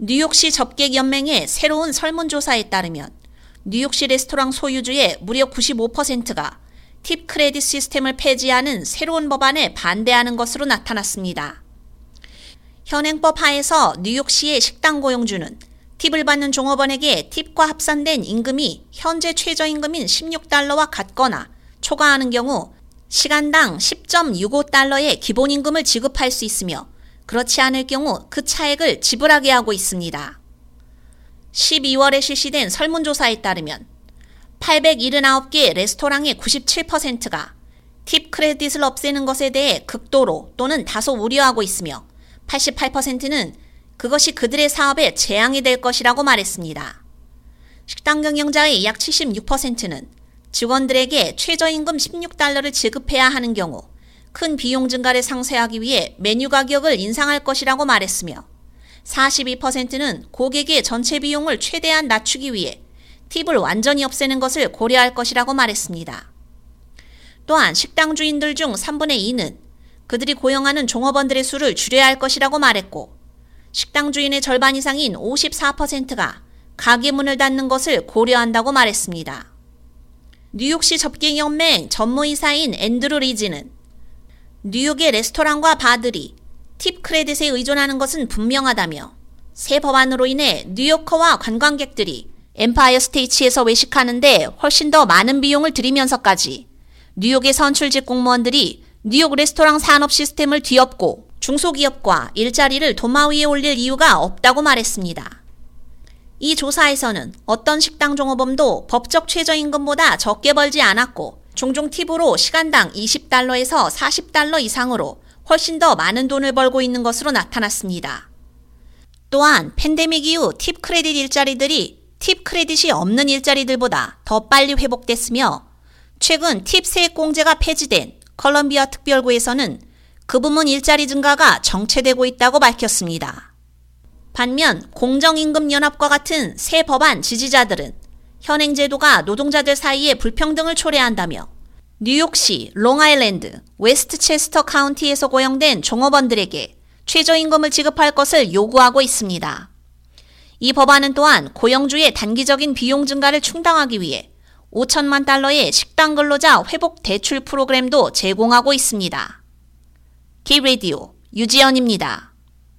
뉴욕시 접객연맹의 새로운 설문조사에 따르면 뉴욕시 레스토랑 소유주의 무려 95%가 팁 크레딧 시스템을 폐지하는 새로운 법안에 반대하는 것으로 나타났습니다. 현행법 하에서 뉴욕시의 식당 고용주는 팁을 받는 종업원에게 팁과 합산된 임금이 현재 최저임금인 16달러와 같거나 초과하는 경우 시간당 10.65달러의 기본임금을 지급할 수 있으며 그렇지 않을 경우 그 차액을 지불하게 하고 있습니다. 12월에 실시된 설문조사에 따르면 879개 레스토랑의 97%가 팁 크레딧을 없애는 것에 대해 극도로 또는 다소 우려하고 있으며 88%는 그것이 그들의 사업에 재앙이 될 것이라고 말했습니다. 식당 경영자의 약 76%는 직원들에게 최저임금 16달러를 지급해야 하는 경우 큰 비용 증가를 상쇄하기 위해 메뉴 가격을 인상할 것이라고 말했으며 42%는 고객의 전체 비용을 최대한 낮추기 위해 팁을 완전히 없애는 것을 고려할 것이라고 말했습니다. 또한 식당 주인들 중 3분의 2는 그들이 고용하는 종업원들의 수를 줄여야 할 것이라고 말했고 식당 주인의 절반 이상인 54%가 가게 문을 닫는 것을 고려한다고 말했습니다. 뉴욕시 접객연맹 전무이사인 앤드루 리즈는 뉴욕의 레스토랑과 바들이 tip credit에 의존하는 것은 분명하다며 새 법안으로 인해 뉴요커와 관광객들이 엠파이어 스테이트에서 외식하는데 훨씬 더 많은 비용을 들이면서까지 뉴욕의 선출직 공무원들이 뉴욕 레스토랑 산업 시스템을 뒤엎고 중소기업과 일자리를 도마 위에 올릴 이유가 없다고 말했습니다. 이 조사에서는 어떤 식당 종업원도 법적 최저임금보다 적게 벌지 않았고 종종 팁으로 시간당 20달러에서 40달러 이상으로 훨씬 더 많은 돈을 벌고 있는 것으로 나타났습니다. 또한 팬데믹 이후 팁 크레딧 일자리들이 팁 크레딧이 없는 일자리들보다 더 빨리 회복됐으며 최근 팁 세액 공제가 폐지된 컬럼비아 특별구에서는 그 부문 일자리 증가가 정체되고 있다고 밝혔습니다. 반면 공정임금연합과 같은 새 법안 지지자들은 현행 제도가 노동자들 사이에 불평등을 초래한다며 뉴욕시, 롱아일랜드, 웨스트체스터 카운티에서 고용된 종업원들에게 최저임금을 지급할 것을 요구하고 있습니다. 이 법안은 또한 고용주의 단기적인 비용 증가를 충당하기 위해 5천만 달러의 식당 근로자 회복 대출 프로그램도 제공하고 있습니다. K-Radio 유지연입니다.